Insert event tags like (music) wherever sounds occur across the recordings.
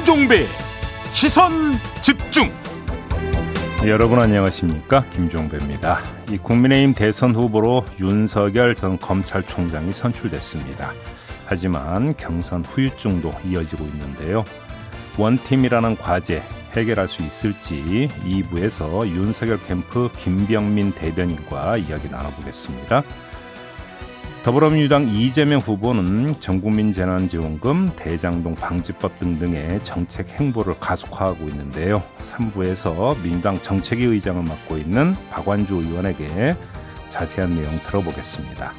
김종배 시선 집중 여러분 안녕하십니까 김종배입니다. 이 국민의힘 대선 후보로 윤석열 전 검찰총장이 선출됐습니다. 하지만 경선 후유증도 이어지고 있는데요. 원팀이라는 과제 해결할 수 있을지 2부에서 윤석열 캠프 김병민 대변인과 이야기 나눠보겠습니다. 더불어민주당 이재명 후보는 전국민 재난지원금, 대장동 방지법 등등의 정책 행보를 가속화하고 있는데요. 3부에서 민주당 정책위 의장을 맡고 있는 박완주 의원에게 자세한 내용 들어보겠습니다.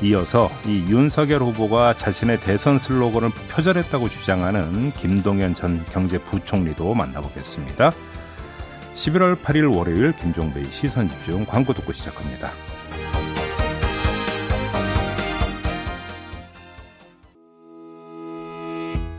이어서 이 윤석열 후보가 자신의 대선 슬로건을 표절했다고 주장하는 김동연 전 경제부총리도 만나보겠습니다. 11월 8일 월요일 김종배의 시선집중 광고 듣고 시작합니다.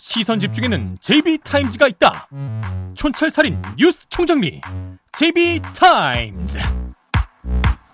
시선 집중에는 JB타임즈가 있다 촌철살인 뉴스 총정리 JB타임즈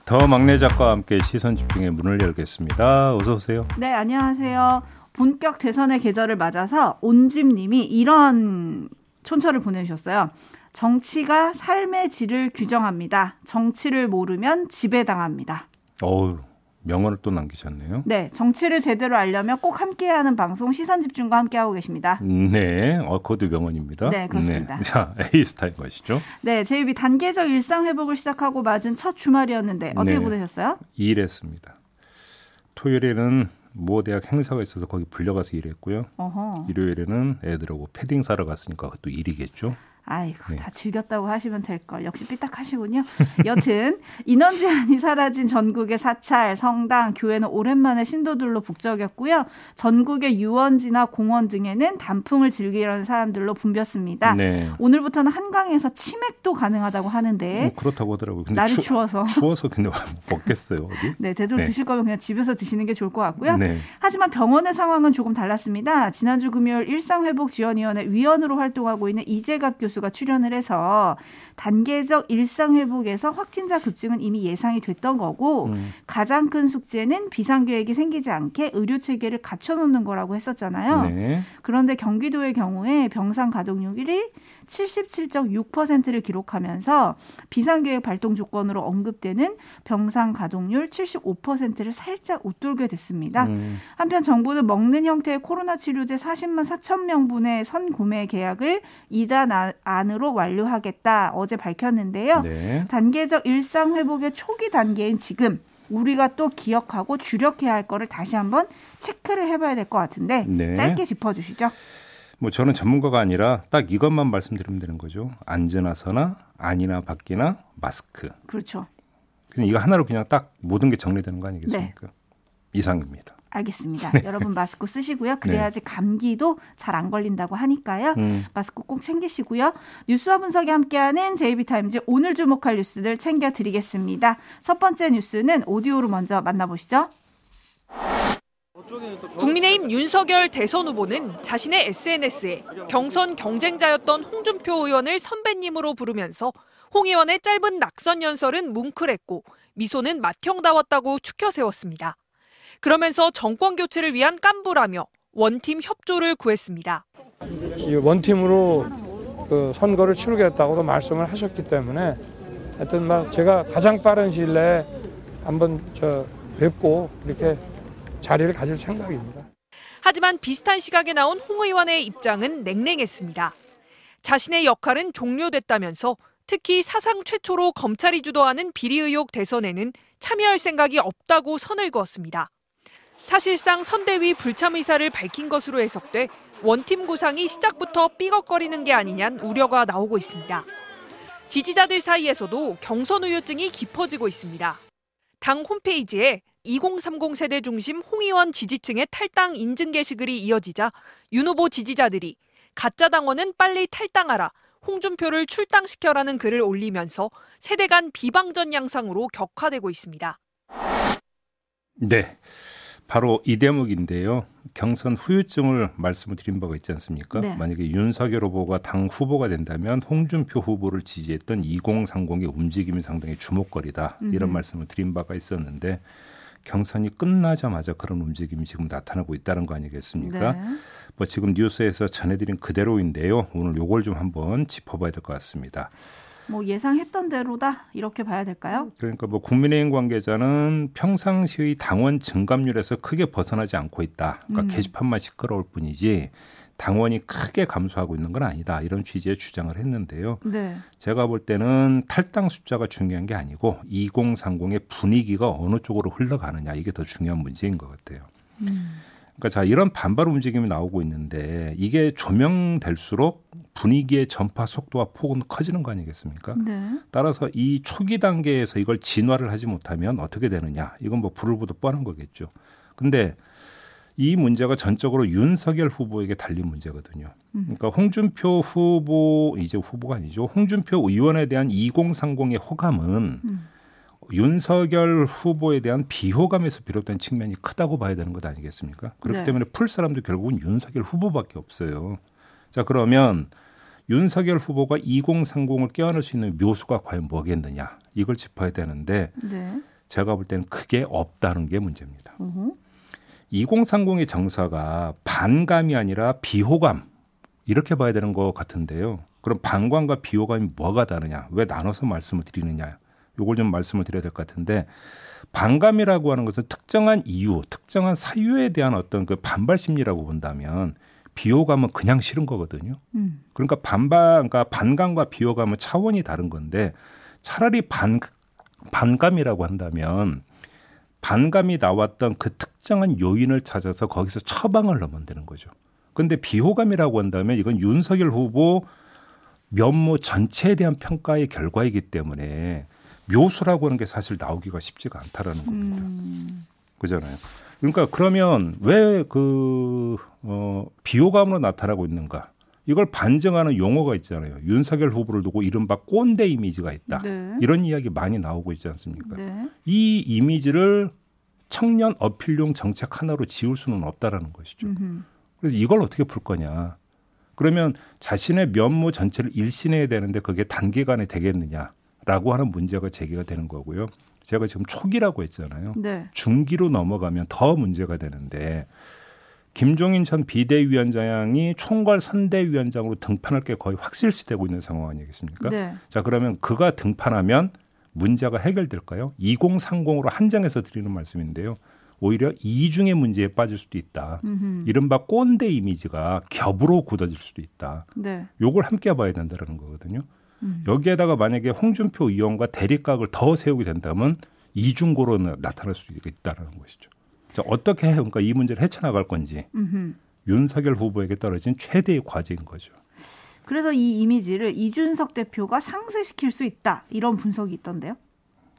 더 막내 작가와 함께 시선 집중의 문을 열겠습니다. 어서 오세요. 네, 안녕하세요. 본격 대선의 계절을 맞아서 온집님이 이런 촌철을 보내주셨어요. 정치가 삶의 질을 규정합니다. 정치를 모르면 지배당합니다. 어우, 명언을 또 남기셨네요. 네, 정치를 제대로 알려면 꼭 함께하는 방송 시선 집중과 함께하고 계십니다. 네, 어, 그것도 명언입니다. 네, 그렇습니다. 네. 자, (laughs) A 스타일 것이죠. 네, 제이비 단계적 일상 회복을 시작하고 맞은 첫 주말이었는데 어떻게 네. 보내셨어요? 일했습니다. 토요일에는 모 대학 행사가 있어서 거기 불려가서 일했고요. 어허. 일요일에는 애들하고 패딩 사러 갔으니까 그것도 일이겠죠. 아이고 네. 다 즐겼다고 하시면 될 걸. 역시 삐딱하시군요. 여튼 (laughs) 인원 제한이 사라진 전국의 사찰, 성당, 교회는 오랜만에 신도들로 북적였고요. 전국의 유원지나 공원 등에는 단풍을 즐기려는 사람들로 붐볐습니다. 네. 오늘부터는 한강에서 치맥도 가능하다고 하는데 뭐 그렇다고 하더라고요. 근데 날이 추, 추워서 추워서 근데 못 먹겠어요. 어디? 네 되도록 네. 드실 거면 그냥 집에서 드시는 게 좋을 것 같고요. 네. 하지만 병원의 상황은 조금 달랐습니다. 지난주 금요일 일상회복지원위원회 위원으로 활동하고 있는 이재갑 교수 가 출연을 해서 단계적 일상 회복에서 확진자 급증은 이미 예상이 됐던 거고 음. 가장 큰 숙제는 비상 계획이 생기지 않게 의료 체계를 갖춰 놓는 거라고 했었잖아요. 네. 그런데 경기도의 경우에 병상 가동률이 77.6%를 기록하면서 비상계획 발동 조건으로 언급되는 병상 가동률 75%를 살짝 웃돌게 됐습니다. 음, 한편 정부는 먹는 형태의 코로나 치료제 40만 4천 명분의 선구매 계약을 아- 안으로 완료하겠다 어제 밝혔는데요. 네. 단계적 일상 회복의 초기 단계인 지금 우리가 또 기억하고 주력해야 할 거를 다시 한번 체크를 해봐야 될 것 같은데 네. 짧게 짚어주시죠. 뭐 저는 전문가가 아니라 딱 이것만 말씀드리면 되는 거죠. 앉으나 서나 아니나 밖이나 마스크. 그렇죠. 그냥 이거 하나로 그냥 딱 모든 게 정리되는 거 아니겠습니까? 네. 이상입니다. 알겠습니다. 네. 여러분 마스크 쓰시고요. 그래야지 감기도 잘 안 걸린다고 하니까요. 음. 마스크 꼭 챙기시고요. 뉴스와 분석이 함께하는 JB타임즈 오늘 주목할 뉴스들 챙겨드리겠습니다. 첫 번째 뉴스는 오디오로 먼저 만나보시죠. 국민의힘 윤석열 대선 후보는 자신의 SNS에 경선 경쟁자였던 홍준표 의원을 선배님으로 부르면서 홍 의원의 짧은 낙선 연설은 뭉클했고 미소는 맏형다웠다고 추켜 세웠습니다. 그러면서 정권 교체를 위한 깐부라며 원팀 협조를 구했습니다. 이 원팀으로 그 선거를 치르겠다고도 말씀을 하셨기 때문에 하여튼 막 제가 가장 빠른 시일 내에 한번 저 뵙고 이렇게 자리를 가질 생각입니다. 하지만 비슷한 시각에 나온 홍 의원의 입장은 냉랭했습니다. 자신의 역할은 종료됐다면서 특히 사상 최초로 검찰이 주도하는 비리 의혹 대선에는 참여할 생각이 없다고 선을 그었습니다. 사실상 선대위 불참 의사를 밝힌 것으로 해석돼 원팀 구상이 시작부터 삐걱거리는 게 아니냐는 우려가 나오고 있습니다. 지지자들 사이에서도 경선 우려증이 깊어지고 있습니다. 당 홈페이지에 2030 세대 중심 홍 의원 지지층의 탈당 인증 게시글이 이어지자 윤 후보 지지자들이 가짜 당원은 빨리 탈당하라. 홍준표를 출당시켜라는 글을 올리면서 세대 간 비방전 양상으로 격화되고 있습니다. 네. 바로 이 대목인데요. 경선 후유증을 말씀을 드린 바가 있지 않습니까? 네. 만약에 윤석열 후보가 당 후보가 된다면 홍준표 후보를 지지했던 2030의 움직임이 상당히 주목거리다. 이런 음. 말씀을 드린 바가 있었는데 경선이 끝나자마자 그런 움직임이 지금 나타나고 있다는 거 아니겠습니까? 네. 뭐 지금 뉴스에서 전해드린 그대로인데요. 오늘 요걸 좀 한번 짚어봐야 될 것 같습니다. 뭐 예상했던 대로다 이렇게 봐야 될까요? 그러니까 뭐 국민의힘 관계자는 평상시의 당원 증감률에서 크게 벗어나지 않고 있다. 그러니까 음. 게시판만 시끄러울 뿐이지 당원이 크게 감소하고 있는 건 아니다. 이런 취지의 주장을 했는데요. 네. 제가 볼 때는 탈당 숫자가 중요한 게 아니고 2030의 분위기가 어느 쪽으로 흘러가느냐 이게 더 중요한 문제인 것 같아요. 음. 그러니까 자 이런 반발 움직임이 나오고 있는데 이게 조명될수록 분위기의 전파 속도와 폭은 커지는 거 아니겠습니까? 네. 따라서 이 초기 단계에서 이걸 진화를 하지 못하면 어떻게 되느냐? 이건 뭐 불을 보듯 뻔한 거겠죠. 근데 이 문제가 전적으로 윤석열 후보에게 달린 문제거든요. 그러니까 홍준표 후보 이제 후보가 아니죠. 홍준표 의원에 대한 2030의 호감은 음. 윤석열 후보에 대한 비호감에서 비롯된 측면이 크다고 봐야 되는 것 아니겠습니까? 그렇기 네. 때문에 풀 사람도 결국은 윤석열 후보밖에 없어요. 자 그러면 윤석열 후보가 2030을 껴안을 수 있는 묘수가 과연 뭐겠느냐 이걸 짚어야 되는데 네. 제가 볼 때는 크게 없다는 게 문제입니다. 어허. 2030의 정사가 반감이 아니라 비호감 이렇게 봐야 되는 것 같은데요. 그럼 반감과 비호감이 뭐가 다르냐? 왜 나눠서 말씀을 드리느냐? 요걸 좀 말씀을 드려야 될 것 같은데 반감이라고 하는 것은 특정한 이유, 특정한 사유에 대한 어떤 그 반발 심리라고 본다면 비호감은 그냥 싫은 거거든요. 음. 그러니까 반반, 그러니까 반감과 비호감은 차원이 다른 건데 차라리 반 반감이라고 한다면 반감이 나왔던 그 특정한 요인을 찾아서 거기서 처방을 넣으면 되는 거죠. 근데 비호감이라고 한다면 이건 윤석열 후보 면모 전체에 대한 평가의 결과이기 때문에 묘수라고 하는 게 사실 나오기가 쉽지가 않다라는 겁니다. 음. 그잖아요. 그러니까 그러면 왜 그 어, 비호감으로 나타나고 있는가? 이걸 반증하는 용어가 있잖아요. 윤석열 후보를 두고 이른바 꼰대 이미지가 있다. 네. 이런 이야기 많이 나오고 있지 않습니까? 네. 이 이미지를 청년 어필용 정책 하나로 지울 수는 없다라는 것이죠. 음흠. 그래서 이걸 어떻게 풀 거냐? 그러면 자신의 면모 전체를 일신해야 되는데 그게 단기간에 되겠느냐 라고 하는 문제가 제기가 되는 거고요. 제가 지금 초기라고 했잖아요. 네. 중기로 넘어가면 더 문제가 되는데 김종인 전 비대위원장이 총괄 선대위원장으로 등판할 게 거의 확실시되고 있는 상황 아니겠습니까? 네. 자 그러면 그가 등판하면 문제가 해결될까요? 2030으로 한정해서 드리는 말씀인데요. 오히려 이중의 문제에 빠질 수도 있다. 음흠. 이른바 꼰대 이미지가 겹으로 굳어질 수도 있다. 네. 요걸 함께 봐야 된다는 거거든요. 음. 여기에다가 만약에 홍준표 의원과 대립각을 더 세우게 된다면 이중고로 나- 나타날 수 있다는 것이죠. 자, 어떻게 그러니까 이 문제를 헤쳐나갈 건지 음흠. 윤석열 후보에게 떨어진 최대의 과제인 거죠. 그래서 이 이미지를 이준석 대표가 상쇄시킬 수 있다 이런 분석이 있던데요.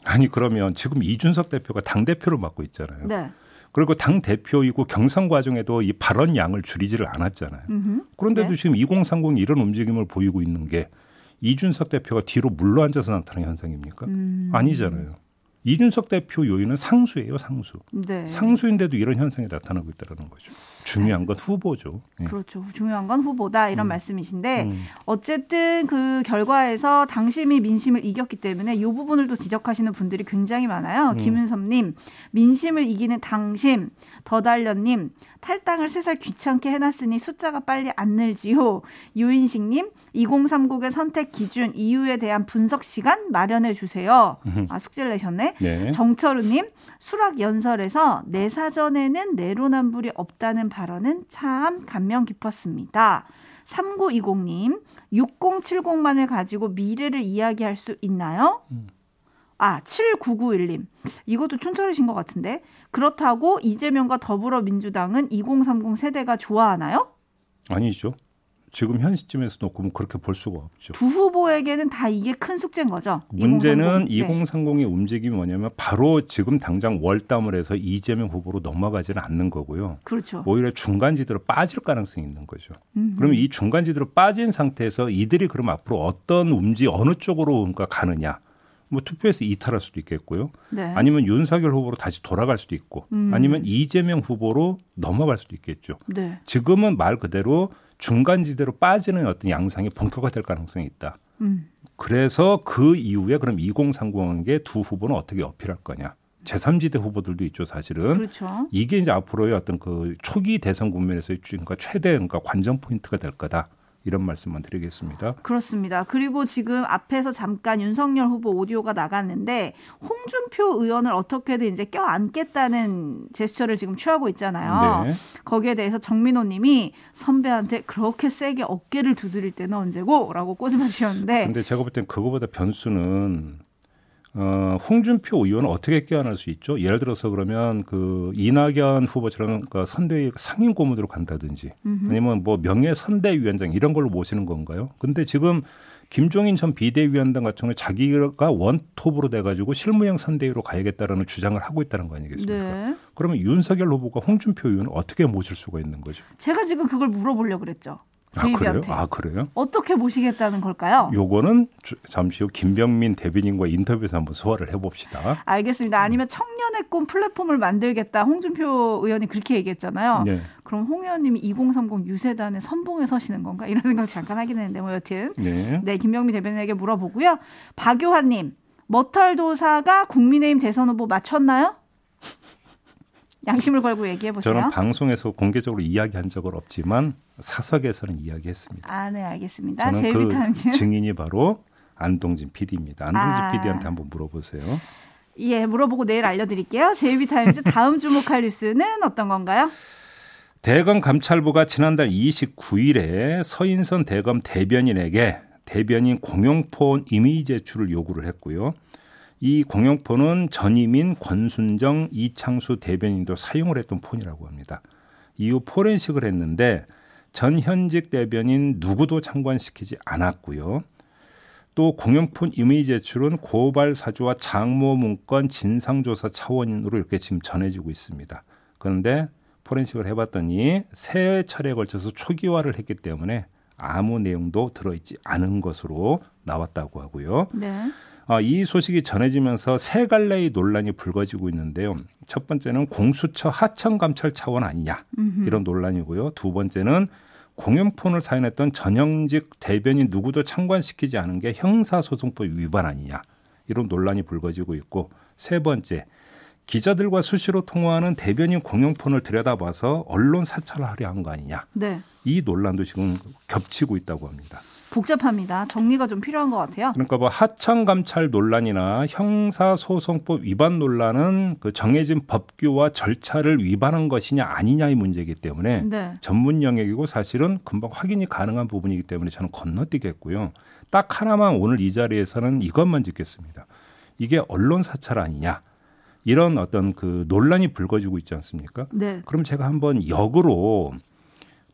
아니 그러면 지금 이준석 대표가 당 대표를 맡고 있잖아요. 네. 그리고 당 대표이고 경선 과정에도 이 발언 양을 줄이지를 않았잖아요. 음흠. 그런데도 네. 지금 2030이 이런 움직임을 보이고 있는 게 이준석 대표가 뒤로 물러앉아서 나타나는 현상입니까? 음. 아니잖아요. 이준석 대표 요인은 상수예요, 상수. 네. 상수인데도 이런 현상이 나타나고 있다는 거죠. 중요한 건 후보죠. 예. 그렇죠. 중요한 건 후보다 이런 말씀이신데 음. 어쨌든 그 결과에서 당심이 민심을 이겼기 때문에 이 부분을 또 지적하시는 분들이 굉장히 많아요. 음. 김윤섭님, 민심을 이기는 당심, 더달련님, 탈당을 세살 귀찮게 해놨으니 숫자가 빨리 안 늘지요. 유인식님, 2030의 선택 기준 이유에 대한 분석 시간 마련해 주세요. 아 숙제를 내셨네. 네. 정철우님 수락 연설에서 내 사전에는 내로남불이 없다는 발언은 참 감명 깊었습니다. 3920님 6070만을 가지고 미래를 이야기할 수 있나요? 아 7991님 이것도 촌철이신 것 같은데 그렇다고 이재명과 더불어민주당은 2030 세대가 좋아하나요? 아니죠. 지금 현 시점에서 놓고 뭐 그렇게 볼 수가 없죠. 두 후보에게는 다 이게 큰 숙제인 거죠. 문제는 2030. 2030의 움직임이 뭐냐면 바로 지금 당장 월담을 해서 이재명 후보로 넘어가지는 않는 거고요. 그렇죠. 오히려 중간지대로 빠질 가능성이 있는 거죠. 음. 그러면 이 중간지대로 빠진 상태에서 이들이 그럼 앞으로 어떤 움직 어느 쪽으로 그러니까 가느냐. 뭐 투표에서 이탈할 수도 있겠고요. 네. 아니면 윤석열 후보로 다시 돌아갈 수도 있고 음. 아니면 이재명 후보로 넘어갈 수도 있겠죠. 네. 지금은 말 그대로 중간 지대로 빠지는 어떤 양상이 본격화될 가능성이 있다. 음. 그래서 그 이후에 그럼 2030에게 두 후보는 어떻게 어필할 거냐. 제3지대 후보들도 있죠, 사실은. 그렇죠. 이게 이제 앞으로의 어떤 그 초기 대선 국면에서의 그러니까 최대 그러니까 관전 포인트가 될 거다. 이런 말씀만 드리겠습니다. 그렇습니다. 그리고 지금 앞에서 잠깐 윤석열 후보 오디오가 나갔는데 홍준표 의원을 어떻게든 이제 껴안겠다는 제스처를 지금 취하고 있잖아요. 네. 거기에 대해서 정민호 님이 선배한테 그렇게 세게 어깨를 두드릴 때는 언제고? 라고 꼬집어 주셨는데 근데 제가 볼 땐 그거보다 변수는 어, 홍준표 의원은 어떻게 껴안을 수 있죠? 예를 들어서 그러면 그 이낙연 후보처럼 그 선대위 상임 고문으로 간다든지 아니면 뭐 명예 선대위원장 이런 걸로 모시는 건가요? 근데 지금 김종인 전 비대위원장 같은 경우는 자기가 원톱으로 돼가지고 실무형 선대위로 가야겠다라는 주장을 하고 있다는 거 아니겠습니까? 네. 그러면 윤석열 후보가 홍준표 의원을 어떻게 모실 수가 있는 거죠? 제가 지금 그걸 물어보려고 그랬죠. 아 그래요? 아 그래요? 어떻게 모시겠다는 걸까요? 요거는 주- 잠시 후 김병민 대변인과 인터뷰에서 한번 소화를 해봅시다. 알겠습니다. 아니면 청년의 꿈 플랫폼을 만들겠다. 홍준표 의원이 그렇게 얘기했잖아요. 네. 그럼 홍 의원님이 2030 유세단의 선봉에 서시는 건가? 이런 생각 잠깐 하긴 했는데 뭐 여튼 네. 네 김병미 대변인에게 물어보고요. 박효환님 머털도사가 국민의힘 대선 후보 맞췄나요? 양심을 걸고 얘기해 보세요. 저는 방송에서 공개적으로 이야기한 적은 없지만 사석에서는 이야기했습니다. 아, 네, 알겠습니다. 저는. 그 증인이 바로 안동진 PD입니다. 안동진 아. PD한테 한번 물어보세요. 예, 물어보고 내일 알려드릴게요. 제이비타임즈 다음 주목할 뉴스는 어떤 건가요? 대검 감찰부가 지난달 29일에 서인선 대검 대변인에게 대변인 공용폰 이미 제출을 요구를 했고요. 이 공용폰은 전임인 권순정, 이창수 대변인도 사용을 했던 폰이라고 합니다. 이후 포렌식을 했는데 전 현직 대변인 누구도 참관시키지 않았고요. 또 공용폰 임의 제출은 고발 사주와 장모 문건 진상조사 차원으로 이렇게 지금 전해지고 있습니다. 그런데 포렌식을 해봤더니 세 차례에 걸쳐서 초기화를 했기 때문에 아무 내용도 들어있지 않은 것으로 나왔다고 하고요. 네. 아, 이 소식이 전해지면서 세 갈래의 논란이 불거지고 있는데요. 첫 번째는 공수처 하청 감찰 차원 아니냐 이런 논란이고요. 두 번째는 공용폰을 사용했던 전형직 대변인 누구도 참관시키지 않은 게 형사소송법 위반 아니냐 이런 논란이 불거지고 있고 세 번째 기자들과 수시로 통화하는 대변인 공용폰을 들여다봐서 언론 사찰을 하려 한 거 아니냐 네. 이 논란도 지금 겹치고 있다고 합니다. 복잡합니다. 정리가 좀 필요한 것 같아요. 그러니까 뭐 하청 감찰 논란이나 형사 소송법 위반 논란은 그 정해진 법규와 절차를 위반한 것이냐 아니냐의 문제이기 때문에 네. 전문 영역이고 사실은 금방 확인이 가능한 부분이기 때문에 저는 건너뛰겠고요. 딱 하나만 오늘 이 자리에서는 이것만 짚겠습니다. 이게 언론 사찰 아니냐 이런 어떤 그 논란이 불거지고 있지 않습니까? 네. 그럼 제가 한번 역으로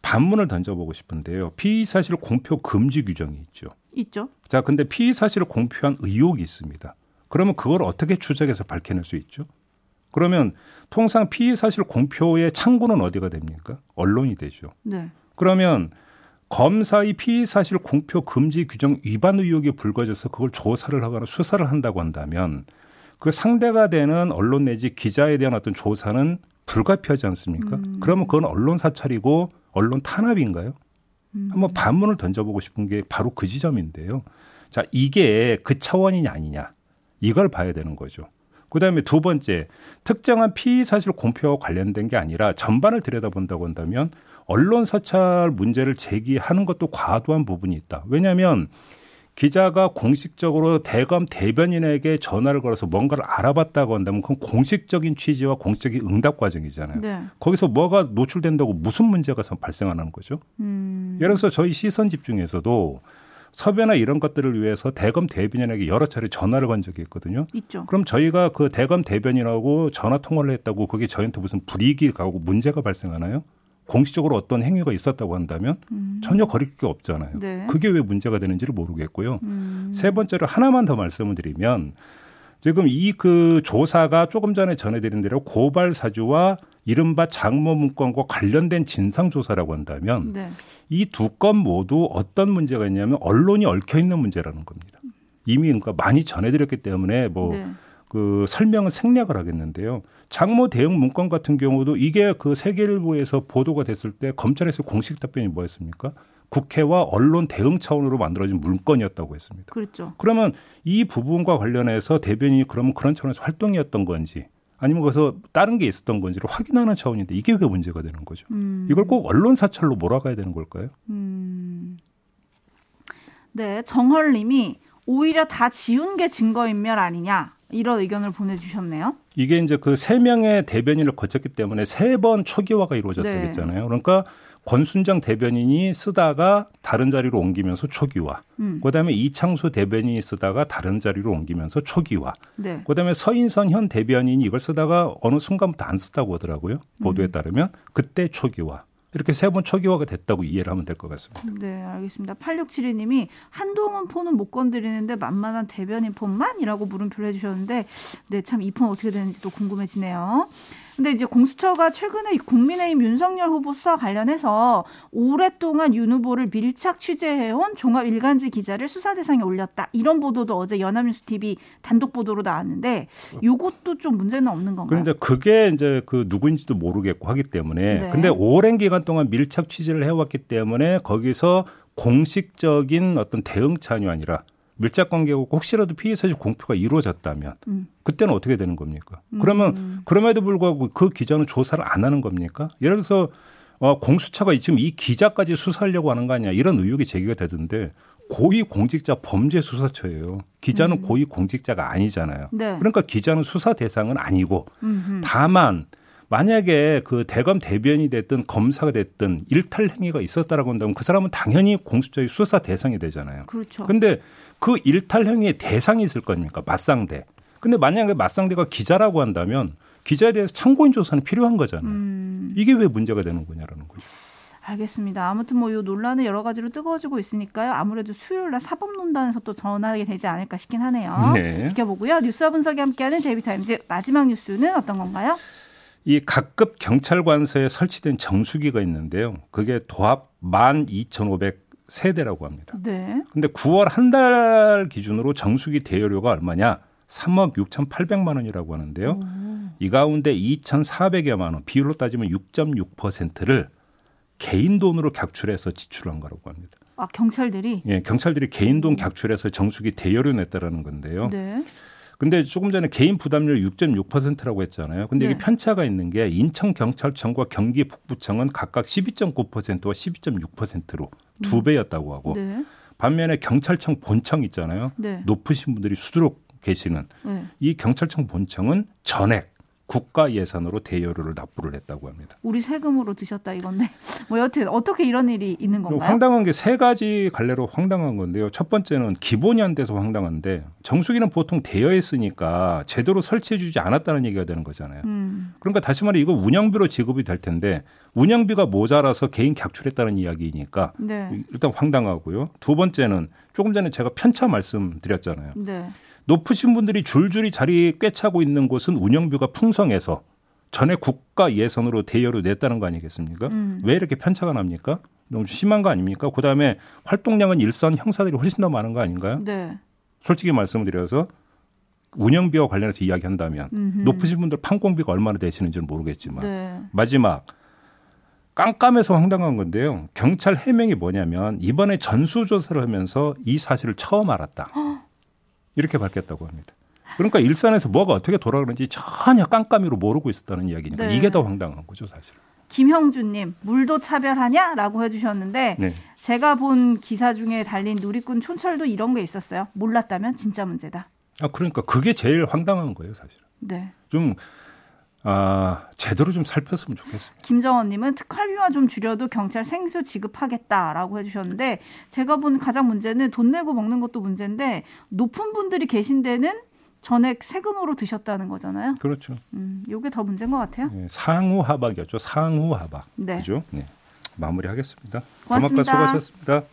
반문을 던져보고 싶은데요. 피의 사실 공표 금지 규정이 있죠. 있죠. 자, 근데 피의 사실을 공표한 의혹이 있습니다. 그러면 그걸 어떻게 추적해서 밝혀낼 수 있죠? 그러면 통상 피의 사실 공표의 창구는 어디가 됩니까? 언론이 되죠. 네. 그러면 검사의 피의 사실 공표 금지 규정 위반 의혹이 불거져서 그걸 조사를 하거나 수사를 한다고 한다면 그 상대가 되는 언론 내지 기자에 대한 어떤 조사는 불가피하지 않습니까? 그러면 그건 언론 사찰이고 언론 탄압인가요? 한번 반문을 던져보고 싶은 게 바로 그 지점인데요. 자, 이게 그 차원이냐 아니냐. 이걸 봐야 되는 거죠. 그 다음에 두 번째, 특정한 피의 사실 공표와 관련된 게 아니라 전반을 들여다본다고 한다면 언론 사찰 문제를 제기하는 것도 과도한 부분이 있다. 왜냐하면 기자가 공식적으로 대검 대변인에게 전화를 걸어서 뭔가를 알아봤다고 한다면 그건 공식적인 취지와 공식적인 응답 과정이잖아요. 네. 거기서 뭐가 노출된다고 무슨 문제가 발생하는 거죠? 음. 예를 들어서 저희 시선 집중에서도 섭외나 이런 것들을 위해서 대검 대변인에게 여러 차례 전화를 건 적이 있거든요. 있죠. 그럼 저희가 그 대검 대변인하고 전화 통화를 했다고 그게 저희한테 무슨 불이익이 가고 문제가 발생하나요? 공식적으로 어떤 행위가 있었다고 한다면 음. 전혀 게 없잖아요. 네. 그게 왜 문제가 되는지를 모르겠고요. 음. 세 번째로 하나만 더 말씀을 드리면 지금 이 그 조사가 조금 전에 전해드린 대로 고발 사주와 이른바 장모 문건과 관련된 진상 조사라고 한다면 네. 이두 건 모두 어떤 문제가 있냐면 언론이 얽혀 있는 문제라는 겁니다. 이미 그러니까 많이 전해드렸기 때문에 뭐 네. 그 설명은 생략을 하겠는데요. 장모 대응 문건 같은 경우도 이게 그 세계일보에서 보도가 됐을 때 검찰에서 공식 답변이 뭐였습니까? 국회와 언론 대응 차원으로 만들어진 문건이었다고 했습니다. 그렇죠. 그러면 이 부분과 관련해서 대변인이 그러면 그런 차원에서 활동이었던 건지 아니면 거기서 다른 게 있었던 건지를 확인하는 차원인데 이게 왜 문제가 되는 거죠? 음. 이걸 꼭 언론 사찰로 몰아가야 되는 걸까요? 음. 네, 정헐님이 오히려 다 지운 게 증거인멸 아니냐 이런 의견을 보내주셨네요. 이게 이제 그 세 명의 대변인을 거쳤기 때문에 세 번 초기화가 이루어졌다고 네. 했잖아요. 그러니까 권순정 대변인이 쓰다가 다른 자리로 옮기면서 초기화. 음. 그다음에 이창수 대변인이 쓰다가 다른 자리로 옮기면서 초기화. 네. 그다음에 서인선 현 대변인이 이걸 쓰다가 어느 순간부터 안 썼다고 하더라고요. 보도에 따르면 그때 초기화. 이렇게 세 번 초기화가 됐다고 이해를 하면 될 것 같습니다. 네, 알겠습니다. 8672님이 한동훈 폰은 못 건드리는데 만만한 대변인 폰만이라고 물음표를 해주셨는데, 네, 참 이 폰 어떻게 되는지 또 궁금해지네요. 근데 이제 공수처가 최근에 국민의힘 윤석열 후보 수사 관련해서 오랫동안 윤 후보를 밀착 취재해온 종합 일간지 기자를 수사 대상에 올렸다. 이런 보도도 어제 연합뉴스 TV 단독 보도로 나왔는데, 요것도 좀 문제는 없는 건가요? 그런데 그게 이제 그 누구인지도 모르겠고 하기 때문에 네. 근데 오랜 기간 동안 밀착 취재를 해왔기 때문에 거기서 공식적인 어떤 대응 차원이 아니라 밀착 관계가 혹시라도 피의 사실 공표가 이루어졌다면 음. 그때는 어떻게 되는 겁니까? 그러면 그럼에도 불구하고 그 기자는 조사를 안 하는 겁니까? 예를 들어서 어, 공수처가 지금 이 기자까지 수사하려고 하는 거 아니야 이런 의혹이 제기가 되던데 고위 공직자 범죄 수사처예요. 기자는 고위 공직자가 아니잖아요. 네. 그러니까 기자는 수사 대상은 아니고 음흠. 다만 만약에 그 대검 대변이 됐든 검사가 됐든 일탈 행위가 있었다라고 한다면 그 사람은 당연히 공수처의 수사 대상이 되잖아요. 그렇죠. 근데 그 일탈 행위의 대상이 있을 거니까 맞상대. 근데 만약에 맞상대가 기자라고 한다면 기자에 대해서 참고인 조사는 필요한 거잖아요. 음. 이게 왜 문제가 되는 거냐라는 거죠. 알겠습니다. 아무튼 뭐 이 논란은 여러 가지로 뜨거워지고 있으니까요. 아무래도 수요일 날 사법논단에서 또 전하게 되지 않을까 싶긴 하네요. 네. 지켜보고요. 뉴스와 분석이 함께하는 제이비타임즈 마지막 뉴스는 어떤 건가요? 이 각급 경찰관서에 설치된 정수기가 있는데요. 그게 도합 12,500 세대라고 합니다. 네. 근데 9월 한 달 기준으로 정수기 대여료가 얼마냐? 3억 6,800만 원이라고 하는데요. 이 가운데 2,400여만 원, 비율로 따지면 6.6%를 개인 돈으로 객출해서 지출한 거라고 합니다. 아 경찰들이 예, 경찰들이 개인 돈 객출해서 정수기 대여료 냈다라는 건데요. 네. 근데 조금 전에 개인 부담률 6.6%라고 했잖아요. 근데 네. 이게 편차가 있는 게 인천 경찰청과 경기 북부청은 각각 12.9%와 12.6%로 두 배였다고 하고 네. 반면에 경찰청 본청 있잖아요. 네. 높으신 분들이 수두룩 계시는 네. 이 경찰청 본청은 전액 국가 예산으로 대여료를 납부를 했다고 합니다. 우리 세금으로 드셨다 이건데 (laughs) 뭐 여튼 어떻게 이런 일이 있는 건가요? 황당한 게 세 가지 갈래로 황당한 건데요. 첫 번째는 기본이 안 돼서 황당한데 정수기는 보통 대여했으니까 제대로 설치해주지 않았다는 얘기가 되는 거잖아요. 음. 그러니까 다시 말해 이거 운영비로 지급이 될 텐데 운영비가 모자라서 개인 객출했다는 이야기니까 네. 일단 황당하고요. 두 번째는 조금 전에 제가 편차 말씀드렸잖아요. 네. 높으신 분들이 줄줄이 자리 꿰차고 있는 곳은 운영비가 풍성해서 전에 국가 예산으로 대여로 냈다는 거 아니겠습니까? 음. 왜 이렇게 편차가 납니까? 너무 심한 거 아닙니까? 그다음에 활동량은 일선 형사들이 훨씬 더 많은 거 아닌가요? 네. 솔직히 말씀을 드려서 운영비와 관련해서 이야기한다면 음흠. 높으신 분들 판공비가 얼마나 되시는지는 모르겠지만 네. 마지막 깜깜해서 황당한 건데요. 경찰 해명이 뭐냐면 이번에 전수조사를 하면서 이 사실을 처음 알았다. (gasps) 이렇게 밝혔다고 합니다. 그러니까 일산에서 뭐가 어떻게 돌아가는지 전혀 깜깜이로 모르고 있었다는 이야기니까 네. 이게 더 황당한 거죠, 사실. 김형준님 물도 차별하냐라고 해주셨는데 네. 제가 본 기사 중에 달린 누리꾼 촌철도 이런 게 있었어요. 몰랐다면 진짜 문제다. 아 그러니까 그게 제일 황당한 거예요, 사실. 네. 좀 아, 제대로 좀 살폈으면 좋겠습니다. 김정원님은 특활비만 좀 줄여도 경찰 생수 지급하겠다라고 해주셨는데 제가 본 가장 문제는 돈 내고 먹는 것도 문제인데 높은 분들이 계신 데는 전액 세금으로 드셨다는 거잖아요. 그렇죠. 음, 요게 더 문제인 것 같아요. 네, 상우 하박이었죠. 상우 하박. 네. 그죠? 네. 마무리하겠습니다. 고맙습니다. 수고하셨습니다.